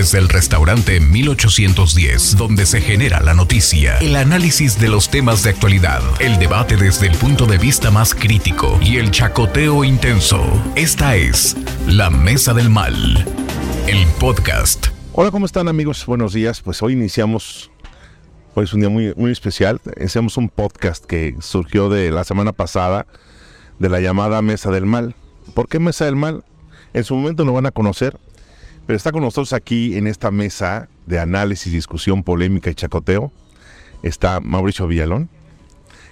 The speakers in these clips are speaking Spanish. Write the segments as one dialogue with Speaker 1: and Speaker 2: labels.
Speaker 1: Desde el restaurante 1810, donde se genera la noticia, el análisis de los temas de actualidad, el debate desde el punto de vista más crítico y el chacoteo intenso. Esta es La Mesa del Mal, el podcast.
Speaker 2: Hola, ¿cómo están amigos? Buenos días. Pues hoy iniciamos, hoy es un día muy, muy especial. Iniciamos un podcast que surgió de la semana pasada de la llamada Mesa del Mal. ¿Por qué Mesa del Mal? En su momento lo van a conocer, pero está con nosotros aquí en esta mesa de análisis, discusión, polémica y chacoteo. Está Mauricio Villalón,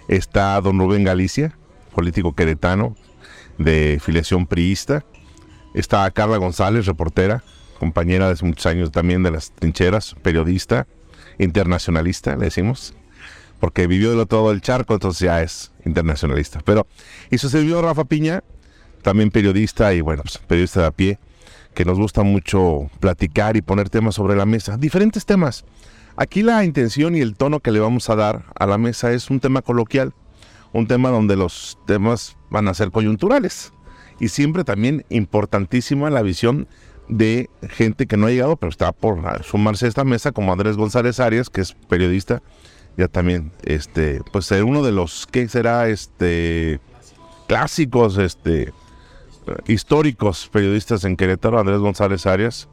Speaker 2: está don Rubén Galicia, político queretano de filiación priista, está Carla González, reportera, compañera de hace muchos años también de las trincheras, periodista, internacionalista, le decimos, porque vivió del otro lado del charco, entonces ya es internacionalista. Pero, y su servidor Rafa Piña, también periodista y bueno, pues, periodista de a pie, que nos gusta mucho platicar y poner temas sobre la mesa, diferentes temas. Aquí la intención y el tono que le vamos a dar a la mesa es un tema coloquial, un tema donde los temas van a ser coyunturales y siempre también importantísima la visión de gente que no ha llegado, pero está por sumarse a esta mesa, como Andrés González Arias, que es periodista, ya también, este, pues ser uno de los que será, este, clásicos, este, históricos periodistas en Querétaro, Andrés González Arias.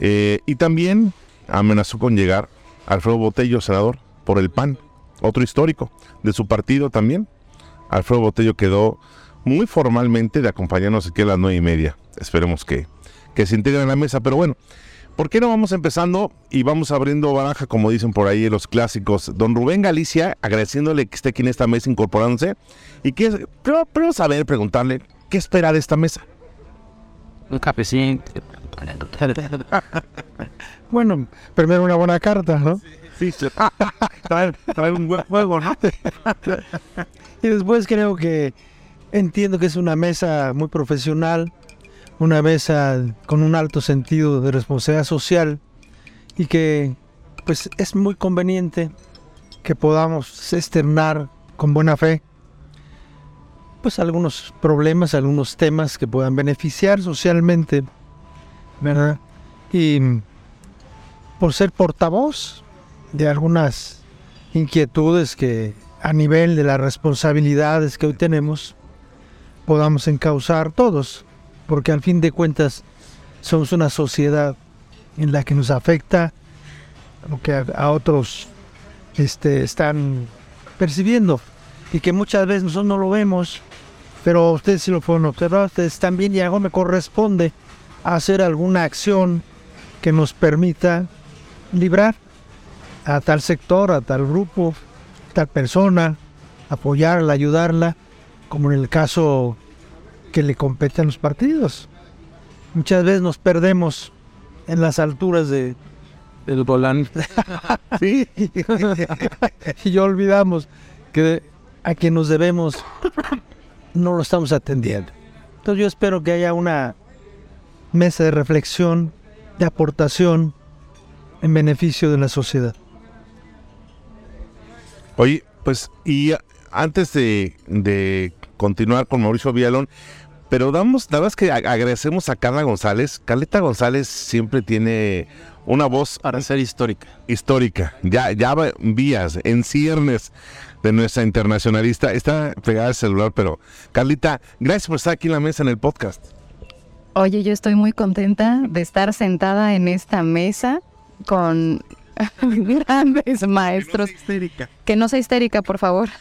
Speaker 2: Eh, y también amenazó con llegar Alfredo Botello, senador, por el PAN, otro histórico de su partido también. Alfredo Botello quedó muy formalmente de acompañarnos aquí a las nueve y media. Esperemos que, que se integre en la mesa. Pero bueno, ¿por qué no vamos empezando y vamos abriendo baraja, como dicen por ahí los clásicos? Don Rubén Galicia, agradeciéndole que esté aquí en esta mesa incorporándose. Y que, pero, pero saber, preguntarle, ¿Qué espera de esta mesa?
Speaker 3: Un cafecito.
Speaker 4: bueno, primero una buena carta, ¿no?
Speaker 2: Sí, sí. trae, un buen juego, ¿no?
Speaker 4: y después creo que entiendo que es una mesa muy profesional, una mesa con un alto sentido de responsabilidad social y que pues es muy conveniente que podamos externar con buena fe pues algunos problemas, algunos temas que puedan beneficiar socialmente, ¿verdad? Y por ser portavoz de algunas inquietudes que a nivel de las responsabilidades que hoy tenemos podamos encauzar todos, porque al fin de cuentas somos una sociedad en la que nos afecta lo que a, otros este, están percibiendo y que muchas veces nosotros no lo vemos pero ustedes sí lo fueron observar, ustedes también y algo me corresponde hacer alguna acción que nos permita librar a tal sector, a tal grupo, a tal persona, apoyarla, ayudarla, como en el caso que le compete a los partidos. Muchas veces nos perdemos en las alturas de,
Speaker 3: del volante.
Speaker 4: sí. y olvidamos que a quien nos debemos no lo estamos atendiendo. Entonces yo espero que haya una mesa de reflexión, de aportación en beneficio de la sociedad.
Speaker 2: Oye, pues y antes de, continuar con Mauricio Villalón, pero damos, nada más que agradecemos a Carla González. Carlita González siempre tiene una voz
Speaker 3: para ser histórica.
Speaker 2: Histórica. Ya, ya vías, en ciernes de nuestra internacionalista. Está pegada al celular, pero Carlita, gracias por estar aquí en la mesa en el podcast.
Speaker 5: Oye, yo estoy muy contenta de estar sentada en esta mesa con grandes maestros. Que no sea histérica. Que no sea histérica, por favor.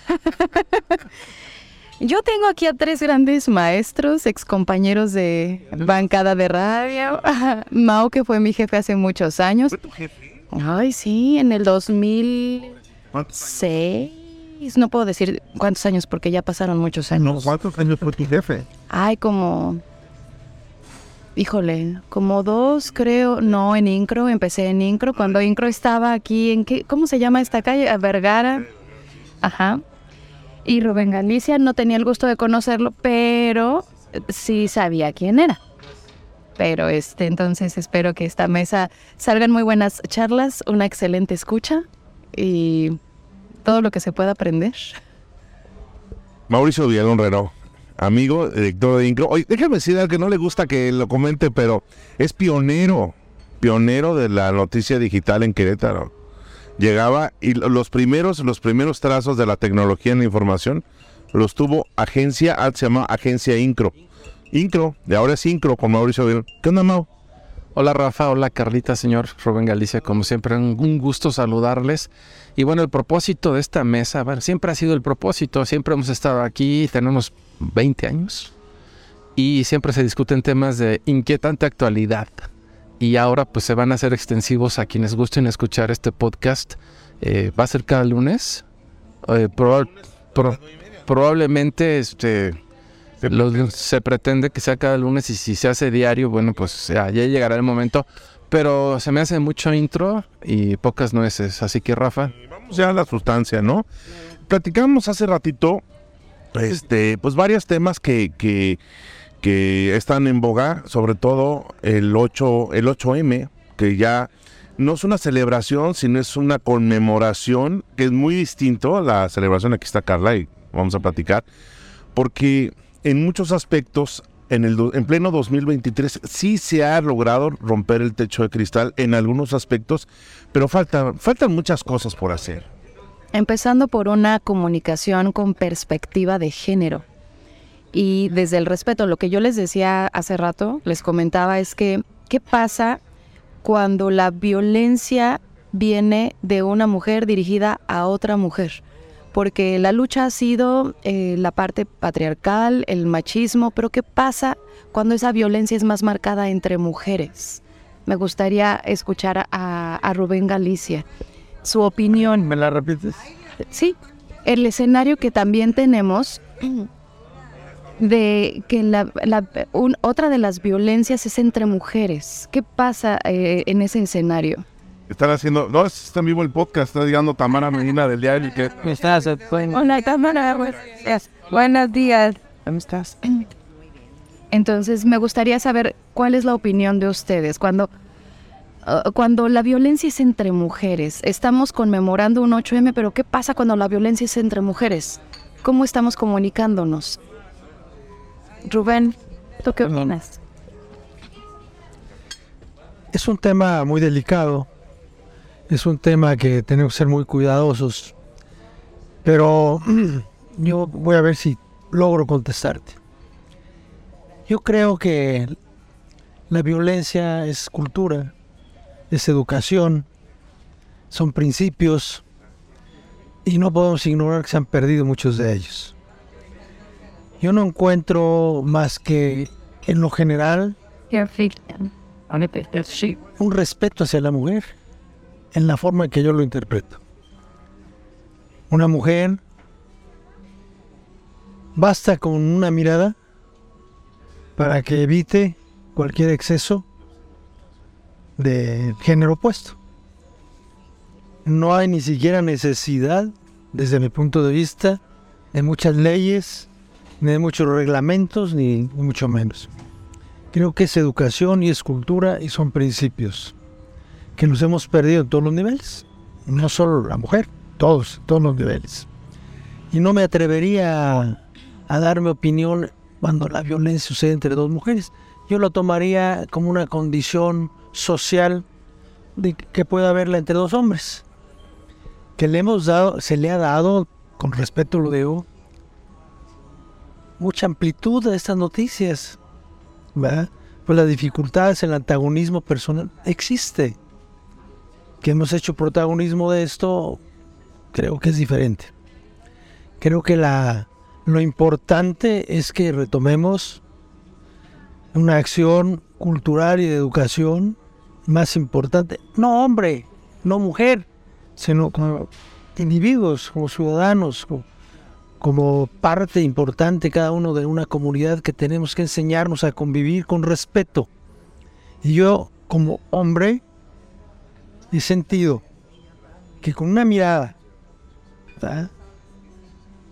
Speaker 5: Yo tengo aquí a tres grandes maestros, excompañeros de bancada de radio. Mao, que fue mi jefe hace muchos años.
Speaker 2: ¿Fue tu jefe?
Speaker 5: Ay, sí, en el 2006. No puedo decir cuántos años porque ya pasaron muchos años.
Speaker 4: ¿Cuántos años fue tu jefe?
Speaker 5: Ay, como... Híjole, como dos creo, no en Incro, empecé en Incro, cuando Incro estaba aquí en qué, ¿cómo se llama esta calle? A Vergara. Ajá. Y Rubén Galicia no tenía el gusto de conocerlo, pero sí sabía quién era. Pero este, entonces espero que esta mesa salgan muy buenas charlas, una excelente escucha y todo lo que se pueda aprender.
Speaker 2: Mauricio Villalón amigo, director de Incro. Oye, déjame decir algo que no le gusta que lo comente, pero es pionero. pionero de la noticia digital en Querétaro. Llegaba y los primeros, los primeros trazos de la tecnología en la información los tuvo agencia, se llamaba agencia Incro. Incro, de ahora es Incro con Mauricio Villon. ¿Qué onda, Mau?
Speaker 3: Hola Rafa, hola Carlita, señor Rubén Galicia, como siempre, un gusto saludarles. Y bueno, el propósito de esta mesa, bueno, siempre ha sido el propósito, siempre hemos estado aquí, tenemos 20 años, y siempre se discuten temas de inquietante actualidad. Y ahora pues se van a hacer extensivos a quienes gusten escuchar este podcast. Eh, va a ser cada lunes. Eh, probablemente este se pretende que sea cada lunes y si se hace diario, bueno, pues ya, ya llegará el momento. Pero se me hace mucho intro y pocas nueces. Así que, Rafa.
Speaker 2: Vamos ya a la sustancia, ¿no? Platicamos hace ratito, este, pues varios temas que, que, que están en boga, sobre todo el 8, el 8M, que ya no es una celebración, sino es una conmemoración, que es muy distinto a la celebración. Aquí está Carla y vamos a platicar, porque en muchos aspectos, en, el, en pleno 2023, sí se ha logrado romper el techo de cristal en algunos aspectos, pero falta, faltan muchas cosas por hacer.
Speaker 5: Empezando por una comunicación con perspectiva de género. Y desde el respeto, lo que yo les decía hace rato, les comentaba es que, ¿qué pasa cuando la violencia viene de una mujer dirigida a otra mujer? Porque la lucha ha sido eh, la parte patriarcal, el machismo, pero ¿qué pasa cuando esa violencia es más marcada entre mujeres? Me gustaría escuchar a, Rubén Galicia, su opinión.
Speaker 4: ¿Me la repites?
Speaker 5: Sí, el escenario que también tenemos de que la, otra de las violencias es entre mujeres. ¿Qué pasa eh, en ese escenario?
Speaker 2: Están haciendo, no, está en vivo el podcast, está llegando Tamara Medina del diario. Que...
Speaker 6: ¿Cómo estás? Hola, Tamara, buenos días. ¿Cómo estás?
Speaker 5: Entonces, me gustaría saber cuál es la opinión de ustedes cuando, uh, cuando la violencia es entre mujeres. Estamos conmemorando un 8M, pero ¿qué pasa cuando la violencia es entre mujeres? ¿Cómo estamos comunicándonos? Rubén, ¿tú qué opinas?
Speaker 4: Es un tema muy delicado es un tema que tenemos que ser muy cuidadosos. Pero yo voy a ver si logro contestarte. Yo creo que la violencia es cultura, es educación, son principios y no podemos ignorar que se han perdido muchos de ellos. Yo no encuentro más que en lo general un respeto hacia la mujer en la forma en que yo lo interpreto. Una mujer basta con una mirada para que evite cualquier exceso de género opuesto. No hay ni siquiera necesidad, desde mi punto de vista, de muchas leyes, ni de muchos reglamentos, ni, mucho menos. Creo que es educación y es cultura y son principios que nos hemos perdido en todos los niveles. No solo la mujer, todos, todos los niveles. Y no me atrevería a, dar mi opinión cuando la violencia sucede entre dos mujeres. Yo lo tomaría como una condición social de que pueda haberla entre dos hombres. Que le hemos dado, se le ha dado, con respeto lo digo, mucha amplitud a estas noticias. Pues las dificultades, el antagonismo personal existe que hemos hecho protagonismo de esto, creo que es diferente. Creo que la, lo importante es que retomemos una acción cultural y de educación más importante. No hombre, no mujer, sino como individuos, como ciudadanos, como, como parte importante cada uno de una comunidad que tenemos que enseñarnos a convivir con respeto. Y yo, como hombre, y sentido que con una mirada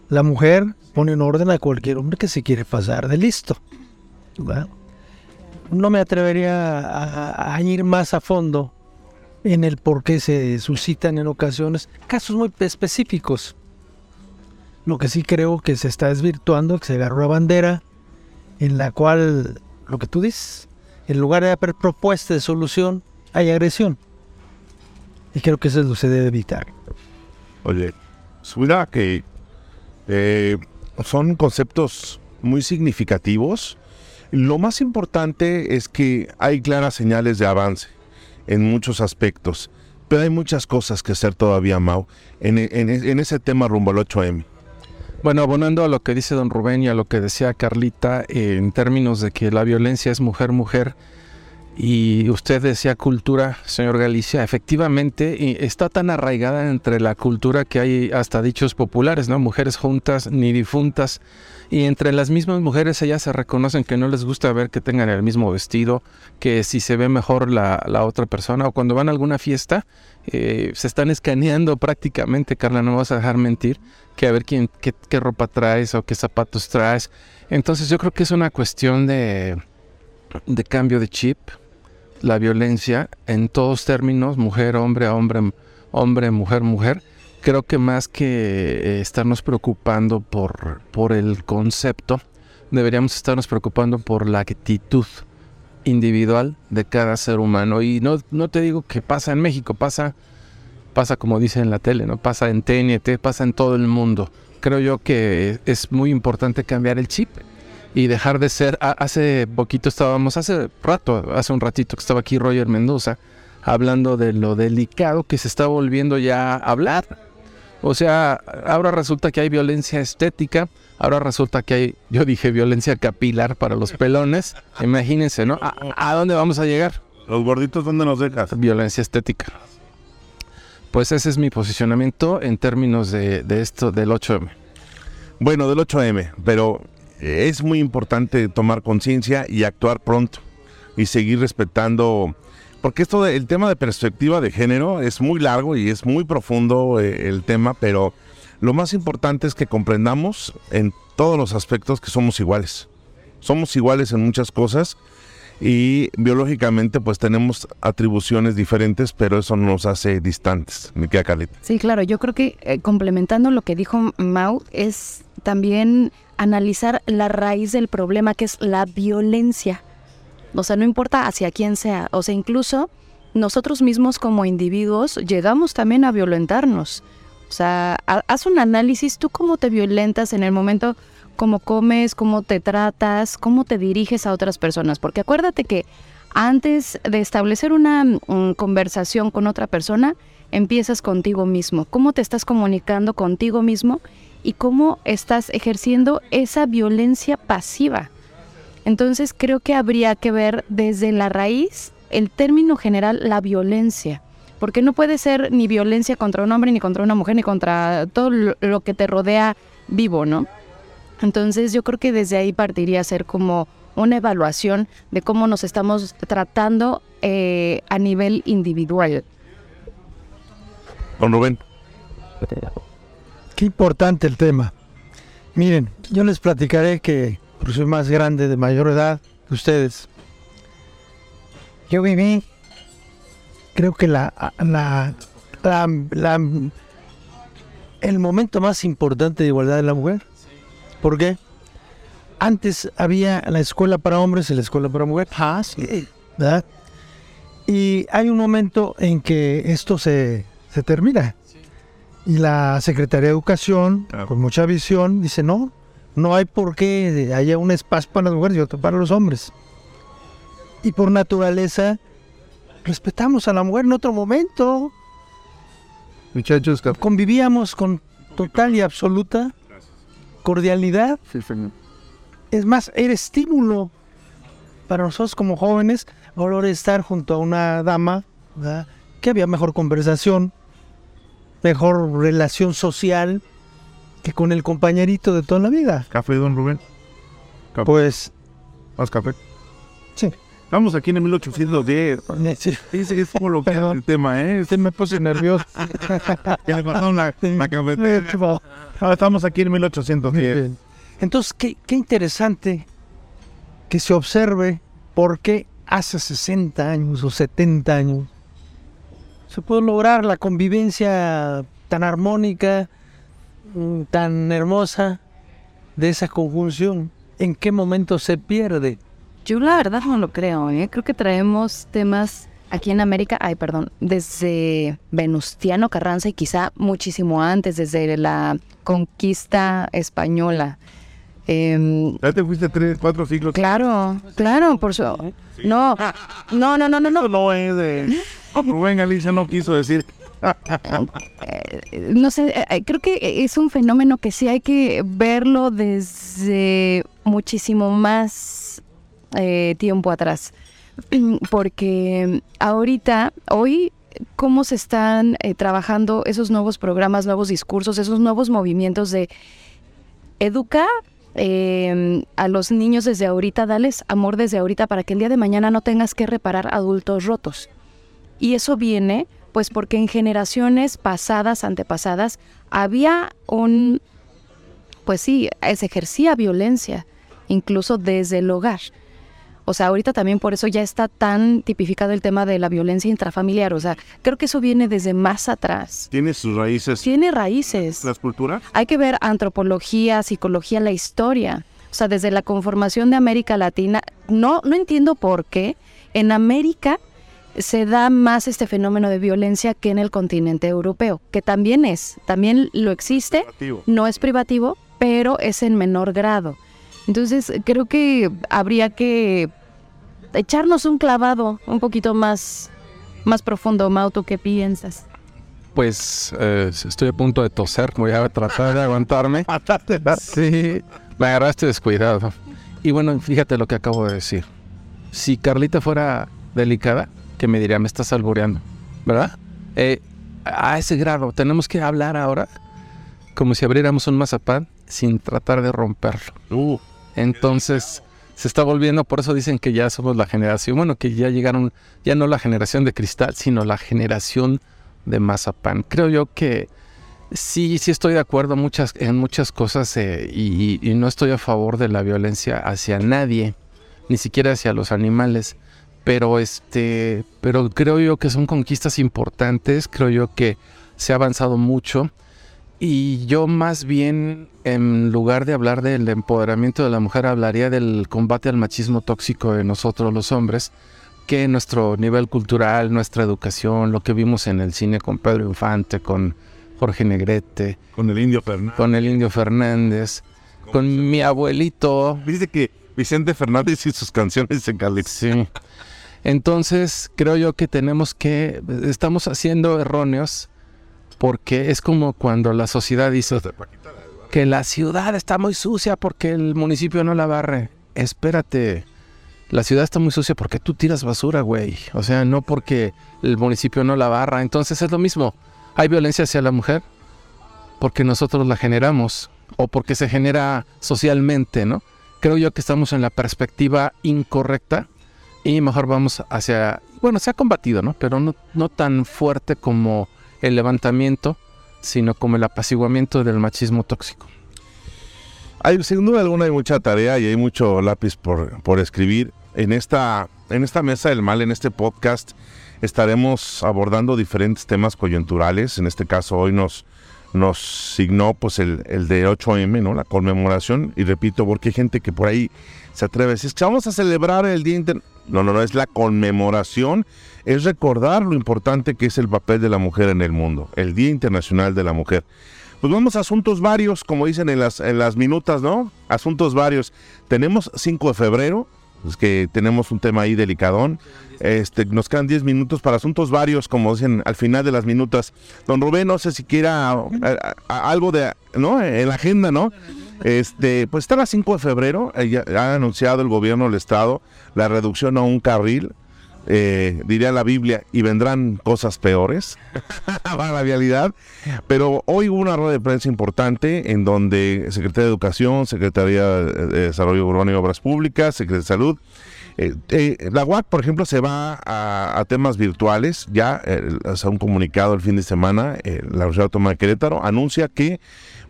Speaker 4: la mujer pone en orden a cualquier hombre que se quiere pasar de listo. No me atrevería a, ir más a fondo en el por qué se suscitan en ocasiones casos muy específicos. Lo que sí creo que se está desvirtuando, que se agarró la bandera en la cual, lo que tú dices, en lugar de haber propuesta de solución, hay agresión. Y creo que eso es lo que se debe evitar.
Speaker 2: Oye, suena que eh, son conceptos muy significativos. Lo más importante es que hay claras señales de avance en muchos aspectos, pero hay muchas cosas que hacer todavía, Mau, en, en- en ese tema rumbo al 8M.
Speaker 3: Bueno, abonando a lo que dice don Rubén y a lo que decía Carlita, eh, en términos de que la violencia es mujer-mujer, y usted decía cultura, señor Galicia, efectivamente está tan arraigada entre la cultura que hay hasta dichos populares, ¿no? Mujeres juntas ni difuntas. Y entre las mismas mujeres ellas se reconocen que no les gusta ver que tengan el mismo vestido, que si se ve mejor la, otra persona o cuando van a alguna fiesta eh, se están escaneando prácticamente, Carla, no vas a dejar mentir, que a ver quién, qué, qué ropa traes o qué zapatos traes. Entonces yo creo que es una cuestión de, de cambio de chip, la violencia en todos términos, mujer, hombre, hombre, hombre, mujer, mujer. Creo que más que eh, estarnos preocupando por, por el concepto, deberíamos estarnos preocupando por la actitud individual de cada ser humano. Y no, no te digo que pasa en México, pasa, pasa como dice en la tele, ¿no? Pasa en TNT, pasa en todo el mundo. Creo yo que es muy importante cambiar el chip y dejar de ser. hace poquito estábamos, hace rato, hace un ratito que estaba aquí Roger Mendoza, hablando de lo delicado que se está volviendo ya a hablar. O sea, ahora resulta que hay violencia estética, ahora resulta que hay, yo dije violencia capilar para los pelones. Imagínense, ¿no? ¿A, a dónde vamos a llegar?
Speaker 2: ¿Los gorditos dónde nos dejas?
Speaker 3: Violencia estética. Pues ese es mi posicionamiento en términos de, de esto del 8M.
Speaker 2: Bueno, del 8M, pero es muy importante tomar conciencia y actuar pronto y seguir respetando, porque esto del tema de perspectiva de género es muy largo y es muy profundo eh, el tema, pero lo más importante es que comprendamos en todos los aspectos que somos iguales. Somos iguales en muchas cosas y biológicamente pues tenemos atribuciones diferentes, pero eso no nos hace distantes, mi querida Carlita.
Speaker 5: Sí, claro, yo creo que eh, complementando lo que dijo Mau, es también analizar la raíz del problema, que es la violencia. O sea, no importa hacia quién sea, o sea, incluso nosotros mismos como individuos llegamos también a violentarnos. O sea, ha- haz un análisis, tú cómo te violentas en el momento, cómo comes, cómo te tratas, cómo te diriges a otras personas. Porque acuérdate que antes de establecer una mm, conversación con otra persona, empiezas contigo mismo. ¿Cómo te estás comunicando contigo mismo y cómo estás ejerciendo esa violencia pasiva? Entonces creo que habría que ver desde la raíz el término general, la violencia. Porque no puede ser ni violencia contra un hombre, ni contra una mujer, ni contra todo lo- que te rodea vivo, ¿no? Entonces yo creo que desde ahí partiría a ser como una evaluación de cómo nos estamos tratando eh, a nivel individual.
Speaker 2: Don Rubén.
Speaker 4: Qué importante el tema. Miren, yo les platicaré que porque soy más grande, de mayor edad que ustedes. Yo viví, creo que la, la, la- la- el momento más importante de igualdad de la mujer. ¿Por qué? Antes había la escuela para hombres y la escuela para mujeres. Ah, sí. ¿Verdad? Y hay un momento en que esto se, se termina. Y la Secretaría de Educación,
Speaker 2: Claro.
Speaker 4: con mucha visión, dice, no, no hay por qué haya un espacio para las mujeres y otro para los hombres. Y por naturaleza, respetamos a la mujer en otro momento.
Speaker 2: Muchachos,
Speaker 4: Convivíamos con total y absoluta cordialidad. Es más, era estímulo para nosotros como jóvenes ahora estar junto a una dama, ¿verdad? que había mejor conversación, mejor relación social que con el compañerito de toda la vida.
Speaker 2: café, don Rubén.
Speaker 4: Pues,
Speaker 2: Más café.
Speaker 4: sí.
Speaker 2: Estamos aquí en el 1810.
Speaker 4: sí,
Speaker 2: Ese es como lo que
Speaker 4: Perdón.
Speaker 2: el tema, ¿eh?
Speaker 4: se me puse nervioso.
Speaker 2: Ya pasaron la, la cafetera. Ahora estamos aquí en 1810.
Speaker 4: Entonces, qué, qué interesante que se observe por qué hace 60 años o 70 años se pudo lograr la convivencia tan armónica, mm, tan hermosa de esa conjunción. ¿En qué momento se pierde?
Speaker 5: Yo la verdad no lo creo, ¿eh? creo que traemos temas aquí en América, ay, perdón, desde Venustiano Carranza y quizá muchísimo antes, desde la conquista española. Em,
Speaker 2: Ya te fuiste tres, cuatro siglos.
Speaker 5: claro, claro, por su... No, no, no, no, no, no.
Speaker 2: Eso no es de... Rubén Galicia no quiso decir...
Speaker 5: Eh, no sé, eh, eh, creo que es un fenómeno que sí hay que verlo desde muchísimo más eh, tiempo atrás. Porque ahorita, hoy, cómo se están eh, trabajando esos nuevos programas, nuevos discursos, esos nuevos movimientos de educar eh, a los niños desde ahorita, dales amor desde ahorita para que el día de mañana no tengas que reparar adultos rotos. Y eso viene pues porque en generaciones pasadas, antepasadas, había un, pues sí, se ejercía violencia, incluso desde el hogar. O sea, ahorita también por eso ya está tan tipificado el tema de la violencia intrafamiliar. O sea, creo que eso viene desde más atrás.
Speaker 2: Tiene sus raíces.
Speaker 5: Tiene raíces.
Speaker 2: ¿Las culturas?
Speaker 5: Hay que ver antropología, psicología, la historia. O sea, desde la conformación de América Latina, no, no entiendo por qué en América se da más este fenómeno de violencia que en el continente europeo, que también es, también lo existe,
Speaker 2: Privativo.
Speaker 5: no es privativo, pero es en menor grado. Entonces, creo que habría que echarnos un clavado un poquito más, más profundo. Mau, ¿tú qué piensas?
Speaker 3: Pues eh, estoy a punto de toser, voy a tratar de aguantarme. Sí, me agarraste descuidado. Y bueno, fíjate lo que acabo de decir. Si Carlita fuera delicada, que me diría, me estás albureando, ¿verdad? Eh, a ese grado, tenemos que hablar ahora como si abriéramos un mazapán sin tratar de romperlo.
Speaker 2: Uh,
Speaker 3: Entonces, se está volviendo, por eso dicen que ya somos la generación, bueno, que ya llegaron, ya no la generación de cristal, sino la generación de mazapán. Creo yo que sí, sí estoy de acuerdo muchas, en muchas cosas eh, y, y no estoy a favor de la violencia hacia nadie, ni siquiera hacia los animales. Pero este, pero creo yo que son conquistas importantes, creo yo que se ha avanzado mucho. Y yo más bien, en lugar de hablar del empoderamiento de la mujer, hablaría del combate al machismo tóxico de nosotros los hombres, que nuestro nivel cultural, nuestra educación, lo que vimos en el cine con Pedro Infante, con Jorge Negrete,
Speaker 2: con el indio Fernández.
Speaker 3: con el Indio Fernández, con mi abuelito.
Speaker 2: Dice que Vicente Fernández y sus canciones en Cali.
Speaker 3: Sí. Entonces, creo yo que tenemos que, estamos haciendo erróneos porque es como cuando la sociedad dice que la ciudad está muy sucia porque el municipio no la barre. Espérate, la ciudad está muy sucia porque tú tiras basura, güey. O sea, no porque el municipio no la barra. Entonces es lo mismo. Hay violencia hacia la mujer porque nosotros la generamos o porque se genera socialmente, ¿no? Creo yo que estamos en la perspectiva incorrecta y mejor vamos hacia, bueno, se ha combatido, ¿no? Pero no, no tan fuerte como el levantamiento, sino como el apaciguamiento del machismo tóxico.
Speaker 2: Hay, sin duda alguna hay mucha tarea y hay mucho lápiz por, por escribir. En esta, en esta mesa del mal, en este podcast, estaremos abordando diferentes temas coyunturales. En este caso, hoy nos, nos signó pues el, el de 8M, ¿no? La conmemoración. Y repito, porque hay gente que por ahí se atreve a "Es que vamos a celebrar el Día Inter... No, no, no, es la conmemoración, es recordar lo importante que es el papel de la mujer en el mundo, el Día Internacional de la Mujer. Pues vamos a asuntos varios, como dicen en las, en las minutas, ¿no? Asuntos varios. Tenemos 5 de febrero, es que tenemos un tema ahí delicadón. Este, nos quedan 10 minutos para asuntos varios, como dicen al final de las minutas. Don Rubén, no sé si quiera a- algo de, ¿no? En la agenda, ¿no? Este, pues está a 5 de febrero, eh, ha anunciado el gobierno del estado la reducción a un carril, eh, diría la Biblia, y vendrán cosas peores para la vialidad. Pero hoy hubo una rueda de prensa importante en donde Secretaría de Educación, Secretaría de Desarrollo Urbano y Obras Públicas, Secretaría de Salud, eh, eh, la UAC, por ejemplo, se va a, temas virtuales. Ya eh, hace un comunicado el fin de semana, eh, la Universidad Autónoma de Querétaro anuncia que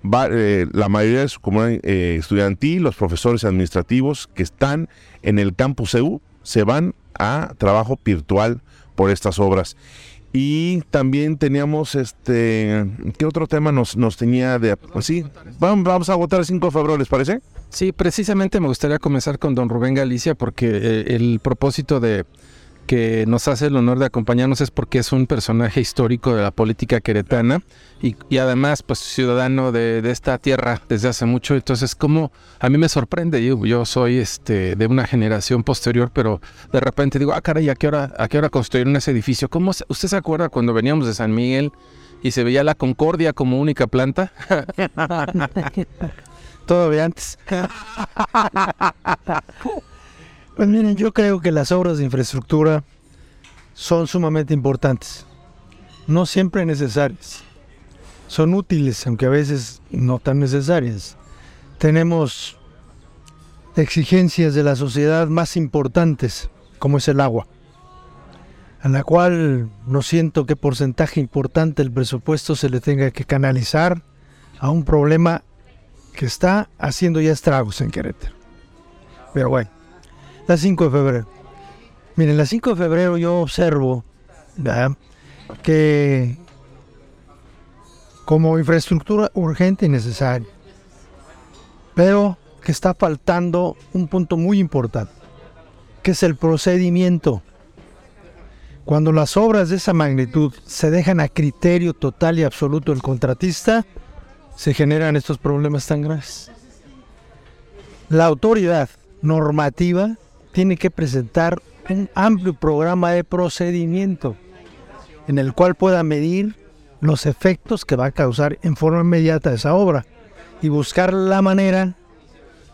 Speaker 2: va, la mayoría de su comunidad estudiantil, los profesores administrativos que están en el campus EU, se van a trabajo virtual por estas obras. Y también teníamos este, ¿qué otro tema nos, nos tenía de, pues sí, vamos, vamos a votar el 5 de febrero, ¿les parece?
Speaker 3: Sí, precisamente me gustaría comenzar con don Rubén Galicia porque eh, el propósito de que nos hace el honor de acompañarnos es porque es un personaje histórico de la política queretana y, además pues ciudadano de, esta tierra desde hace mucho. Entonces como a mí me sorprende, yo, yo soy este de una generación posterior, pero de repente digo, ah caray, ¿a qué hora, a qué hora construyeron ese edificio? ¿Cómo ¿Usted se acuerda cuando veníamos de San Miguel y se veía la Concordia como única planta?
Speaker 4: Todavía antes. Pues miren, yo creo que las obras de infraestructura son sumamente importantes. No siempre necesarias. Son útiles, aunque a veces no tan necesarias. Tenemos exigencias de la sociedad más importantes, como es el agua, a la cual no siento qué porcentaje importante del presupuesto se le tenga que canalizar a un problema que está haciendo ya estragos en Querétaro. Pero bueno, la 5 de febrero. Miren, la 5 de febrero yo observo que como infraestructura urgente y necesaria, pero que está faltando un punto muy importante, que es el procedimiento. Cuando las obras de esa magnitud se dejan a criterio total y absoluto del contratista, se generan estos problemas tan graves. La autoridad normativa tiene que presentar un amplio programa de procedimiento en el cual pueda medir los efectos que va a causar en forma inmediata esa obra y buscar la manera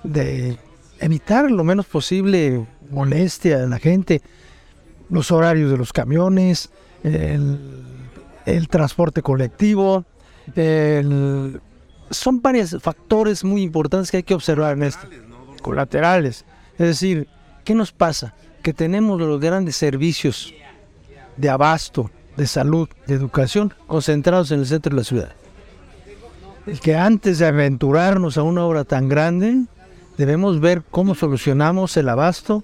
Speaker 4: de evitar lo menos posible molestia a la gente, los horarios de los camiones, el, transporte colectivo, son varios factores muy importantes que hay que observar en esto, colaterales. Es decir, ¿Qué nos pasa? Que tenemos los grandes servicios de abasto, de salud, de educación, concentrados en el centro de la ciudad. El que antes de aventurarnos a una obra tan grande, debemos ver cómo solucionamos el abasto,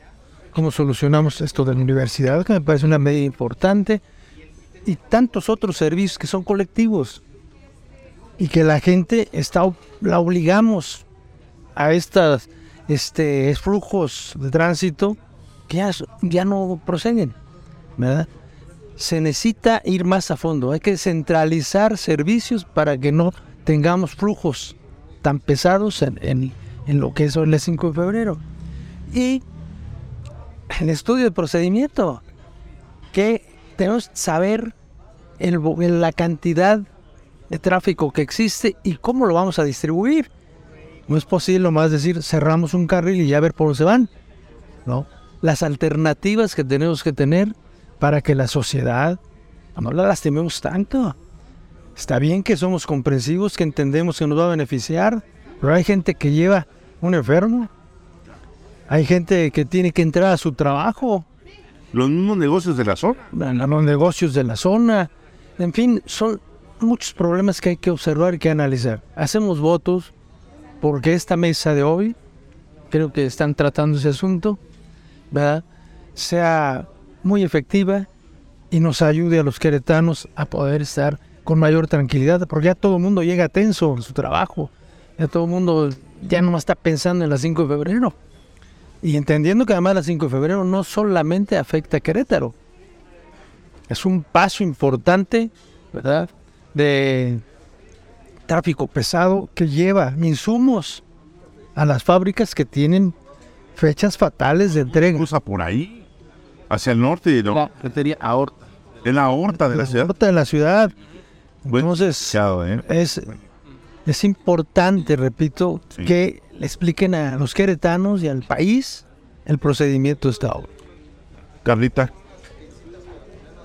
Speaker 4: cómo solucionamos esto de la universidad, que me parece una medida importante, y tantos otros servicios que son colectivos y que la gente está, la obligamos a estas este, flujos de tránsito que ya, no proceden, ¿verdad? Se necesita ir más a fondo, hay que centralizar servicios para que no tengamos flujos tan pesados en, lo que es el 5 de febrero. Y el estudio de procedimiento, que tenemos que saber la cantidad de tráfico que existe y cómo lo vamos a distribuir. No es posible más decir cerramos un carril y ya ver por dónde se van. ¿no? Las alternativas que tenemos que tener para que la sociedad no la lastimemos tanto. Está bien que somos comprensivos, que entendemos que nos va a beneficiar, pero hay gente que lleva un enfermo. Hay gente que tiene que entrar a su trabajo.
Speaker 2: Los mismos negocios de la zona.
Speaker 4: Los negocios de la zona. En fin, son muchos problemas que hay que observar y que analizar. Hacemos votos, porque esta mesa de hoy, creo que están tratando ese asunto, ¿verdad? sea muy efectiva y nos ayude a los queretanos a poder estar con mayor tranquilidad, porque ya todo el mundo llega tenso en su trabajo, ya todo el mundo ya no está pensando en la 5 de febrero. Y entendiendo que además la 5 de febrero no solamente afecta a Querétaro, es un paso importante, ¿verdad? De tráfico pesado que lleva insumos a las fábricas que tienen fechas fatales de entrega.
Speaker 2: Cruza por ahí, hacia el norte, ¿no?
Speaker 3: La aorta.
Speaker 2: En la aorta de la, ciudad.
Speaker 4: Aorta de la ciudad. Entonces, ¿eh? es, es importante, repito, que le expliquen a los queretanos y al país el procedimiento de esta obra.
Speaker 2: Carlita.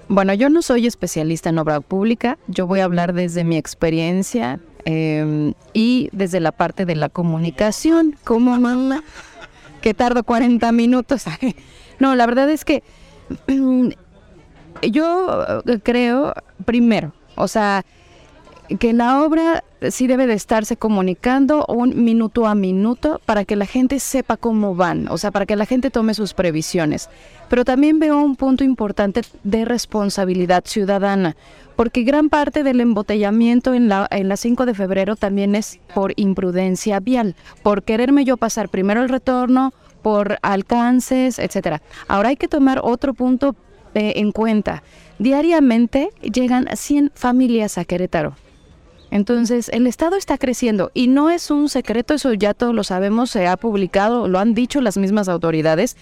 Speaker 5: Bueno, yo no soy especialista en obra pública, yo voy a hablar desde mi experiencia Em, y desde la parte de la comunicación, como mamá, que tardo 40 minutos. no, la verdad es que yo creo, primero, o sea, que la obra sí debe de estarse comunicando un minuto a minuto para que la gente sepa cómo van, o sea, para que la gente tome sus previsiones. Pero también veo un punto importante de responsabilidad ciudadana, porque gran parte del embotellamiento en la, en la 5 de febrero también es por imprudencia vial, por quererme yo pasar primero el retorno, por alcances, etcétera. Ahora hay que tomar otro punto eh, en cuenta. Diariamente llegan 100 familias a Querétaro. Entonces, el Estado está creciendo y no es un secreto, eso ya todos lo sabemos, se ha publicado, lo han dicho las mismas autoridades.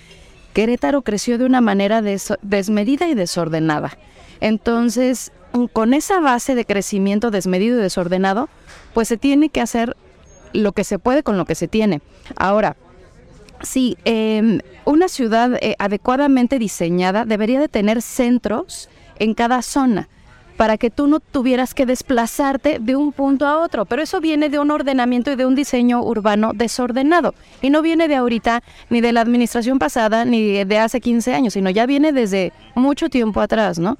Speaker 5: Querétaro creció de una manera desmedida y desordenada. Entonces, con esa base de crecimiento desmedido y desordenado, pues se tiene que hacer lo que se puede con lo que se tiene. Ahora, sí, em, una ciudad eh, adecuadamente diseñada debería de tener centros en cada zona para que tú no tuvieras que desplazarte de un punto a otro. Pero eso viene de un ordenamiento y de un diseño urbano desordenado. Y no viene de ahorita, ni de la administración pasada, ni de hace 15 años, sino ya viene desde mucho tiempo atrás, ¿no?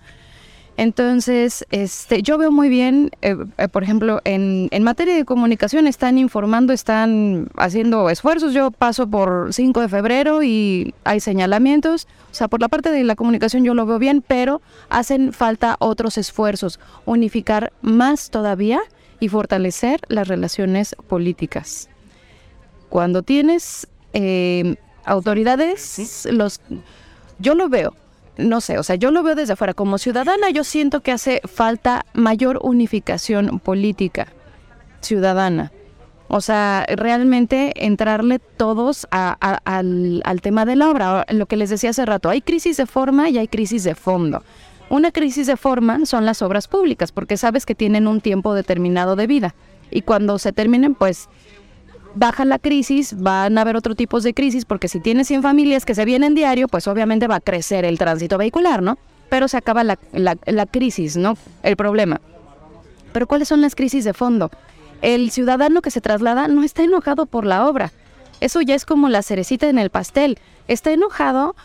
Speaker 5: Entonces, este, yo veo muy bien, eh, eh, por ejemplo, en, en, materia de comunicación están informando, están haciendo esfuerzos. Yo paso por 5 de febrero y hay señalamientos. O sea, por la parte de la comunicación yo lo veo bien, pero hacen falta otros esfuerzos, unificar más todavía y fortalecer las relaciones políticas. Cuando tienes eh, autoridades, los, yo lo veo no sé, o sea, yo lo veo desde afuera. Como ciudadana, yo siento que hace falta mayor unificación política ciudadana. O sea, realmente entrarle todos al, al, tema de la obra. Lo que les decía hace rato, hay crisis de forma y hay crisis de fondo. Una crisis de forma son las obras públicas, porque sabes que tienen un tiempo determinado de vida. Y cuando se terminen, pues baja la crisis, van a haber otro tipos de crisis, porque si tienes 100 familias que se vienen diario, pues obviamente va a crecer el tránsito vehicular, ¿no? Pero se acaba la, la, crisis, ¿no? El problema. Pero ¿cuáles son las crisis de fondo? El ciudadano que se traslada no está enojado por la obra. Eso ya es como la cerecita en el pastel. Está enojado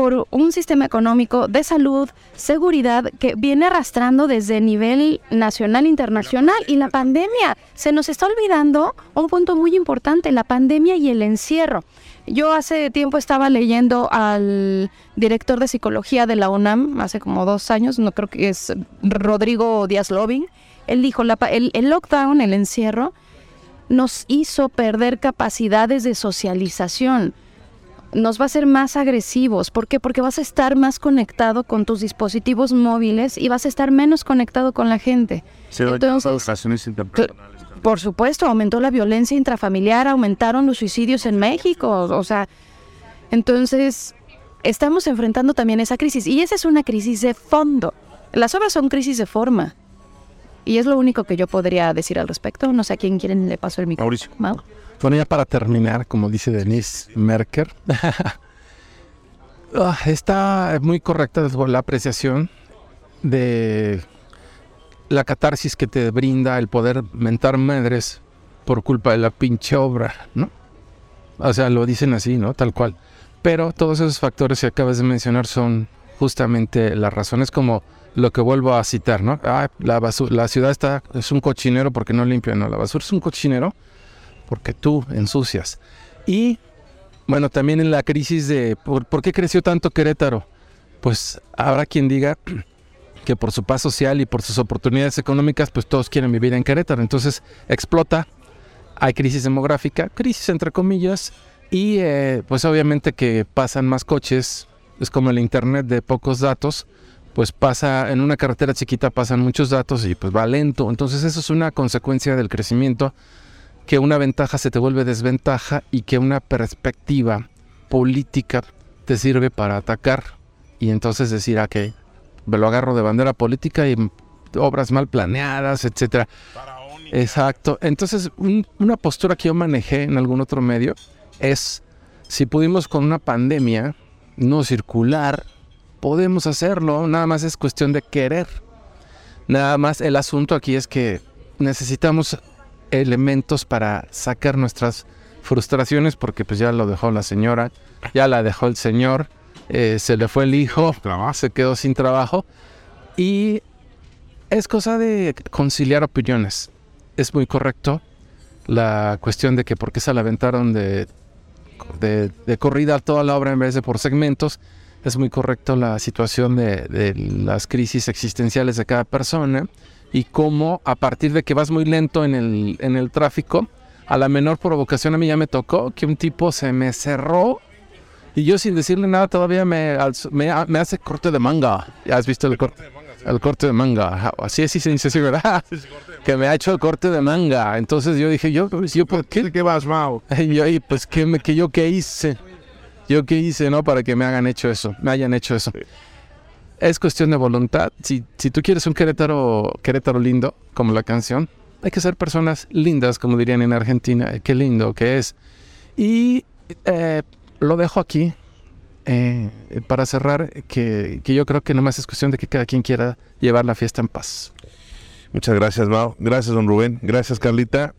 Speaker 5: por un sistema económico de salud, seguridad que viene arrastrando desde nivel nacional internacional y la pandemia. Se nos está olvidando un punto muy importante, la pandemia y el encierro. Yo hace tiempo estaba leyendo al director de psicología de la UNAM, hace como dos años, no creo que es Rodrigo Díaz Lobin. Él dijo, la, el, el lockdown, el encierro, nos hizo perder capacidades de socialización nos va a hacer más agresivos. ¿Por qué? Porque vas a estar más conectado con tus dispositivos móviles y vas a estar menos conectado con la gente.
Speaker 2: Entonces,
Speaker 5: por supuesto, aumentó la violencia intrafamiliar, aumentaron los suicidios en México. O sea, entonces estamos enfrentando también esa crisis. Y esa es una crisis de fondo. Las obras son crisis de forma. Y es lo único que yo podría decir al respecto. No sé a quién quieren le paso el micrófono.
Speaker 2: Mauricio.
Speaker 3: Bueno, ya para terminar, como dice Denise Merker, ah, está muy correcta la apreciación de la catarsis que te brinda el poder mentar madres por culpa de la pinche obra, ¿no? O sea, lo dicen así, ¿no? Tal cual. Pero todos esos factores que acabas de mencionar son justamente las razones como lo que vuelvo a citar, ¿no? Ah, la, basura, la ciudad está, es un cochinero porque no limpia, no, la basura es un cochinero porque tú ensucias. Y bueno, también en la crisis de ¿por, qué creció tanto Querétaro? Pues habrá quien diga que por su paz social y por sus oportunidades económicas, pues todos quieren vivir en Querétaro. Entonces explota, hay crisis demográfica, crisis entre comillas, y eh, pues obviamente que pasan más coches, es como el Internet de pocos datos, pues pasa en una carretera chiquita pasan muchos datos y pues va lento. Entonces eso es una consecuencia del crecimiento que una ventaja se te vuelve desventaja y que una perspectiva política te sirve para atacar y entonces decir, ok, me lo agarro de bandera política y obras mal planeadas, etcétera. Exacto. Entonces, una postura que yo manejé en algún otro medio es, si pudimos con una pandemia no circular, podemos hacerlo, nada más es cuestión de querer. Nada más el asunto aquí es que necesitamos elementos para sacar nuestras frustraciones porque pues ya lo dejó la señora, ya la dejó el señor, eh, se le fue el hijo, se quedó sin trabajo y es cosa de conciliar opiniones. Es muy correcto la cuestión de que por qué se la aventaron de, de, de, corrida toda la obra en vez de por segmentos. Es muy correcto la situación de, de las crisis existenciales de cada persona y cómo a partir de que vas muy lento en el, en el tráfico, a la menor provocación a mí ya me tocó que un tipo se me cerró Y yo sin decirle nada todavía me, alzo- me, me hace corte de manga. ¿Ya has visto el corte? El corte de manga. Así así se dice, así, ¿verdad? Que me ha hecho el corte de manga. Entonces yo dije, yo, pues, yo ¿por qué?
Speaker 2: ¿Qué vas, Mau?
Speaker 3: Y yo, y pues, ¿qué, me, que yo qué hice? Yo qué hice, ¿no? Para que me hagan hecho eso, me hayan hecho eso. Es cuestión de voluntad. Si, si tú quieres un Querétaro, Querétaro lindo, como la canción, hay que ser personas lindas, como dirían en Argentina. Qué lindo que es. Y eh, lo dejo aquí eh, para cerrar, que, que yo creo que nomás es cuestión de que cada quien quiera llevar la fiesta en paz.
Speaker 2: Muchas gracias, Mau. Gracias, don Rubén. Gracias, Carlita.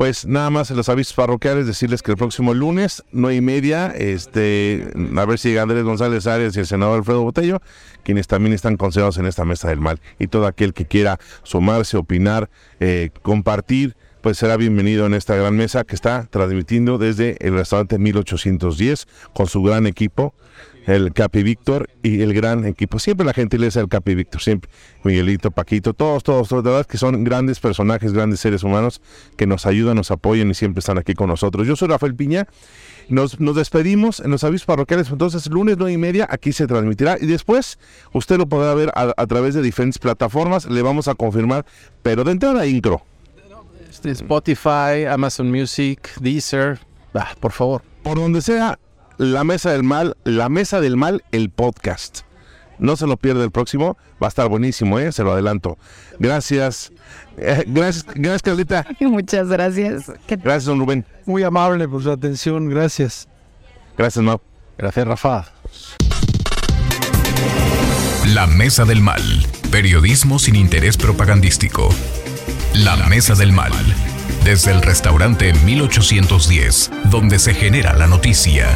Speaker 2: Pues nada más en los avisos parroquiales decirles que el próximo lunes, nueve y media, este, a ver si llega Andrés González Arias y el senador Alfredo Botello, quienes también están consejados en esta mesa del mal. Y todo aquel que quiera sumarse, opinar, eh, compartir, pues será bienvenido en esta gran mesa que está transmitiendo desde el restaurante 1810 con su gran equipo, el Capi Víctor y el gran equipo. Siempre la gentileza del Capi Víctor, siempre. Miguelito, Paquito, todos, todos, todos, de verdad que son grandes personajes, grandes seres humanos que nos ayudan, nos apoyan y siempre están aquí con nosotros. Yo soy Rafael Piña. Nos, nos despedimos en los avisos parroquiales. Entonces, lunes nueve y media, aquí se transmitirá. Y después, usted lo podrá ver a, a través de diferentes plataformas. Le vamos a confirmar, pero de entrada, Incro.
Speaker 3: Este, Spotify, Amazon Music, Deezer, ah, por favor.
Speaker 2: por donde sea, la mesa del mal, la mesa del mal, el podcast. No se lo pierda el próximo, va a estar buenísimo, ¿eh? se lo adelanto. Gracias, Eh, gracias, gracias Carlita,
Speaker 5: Muchas gracias.
Speaker 2: Gracias don Rubén,
Speaker 4: Muy amable por su atención, gracias.
Speaker 2: gracias Mau.
Speaker 3: Gracias, Rafa.
Speaker 1: La Mesa del Mal. Periodismo sin interés propagandístico. La Mesa del Mal. Desde el restaurante 1810, donde se genera la noticia.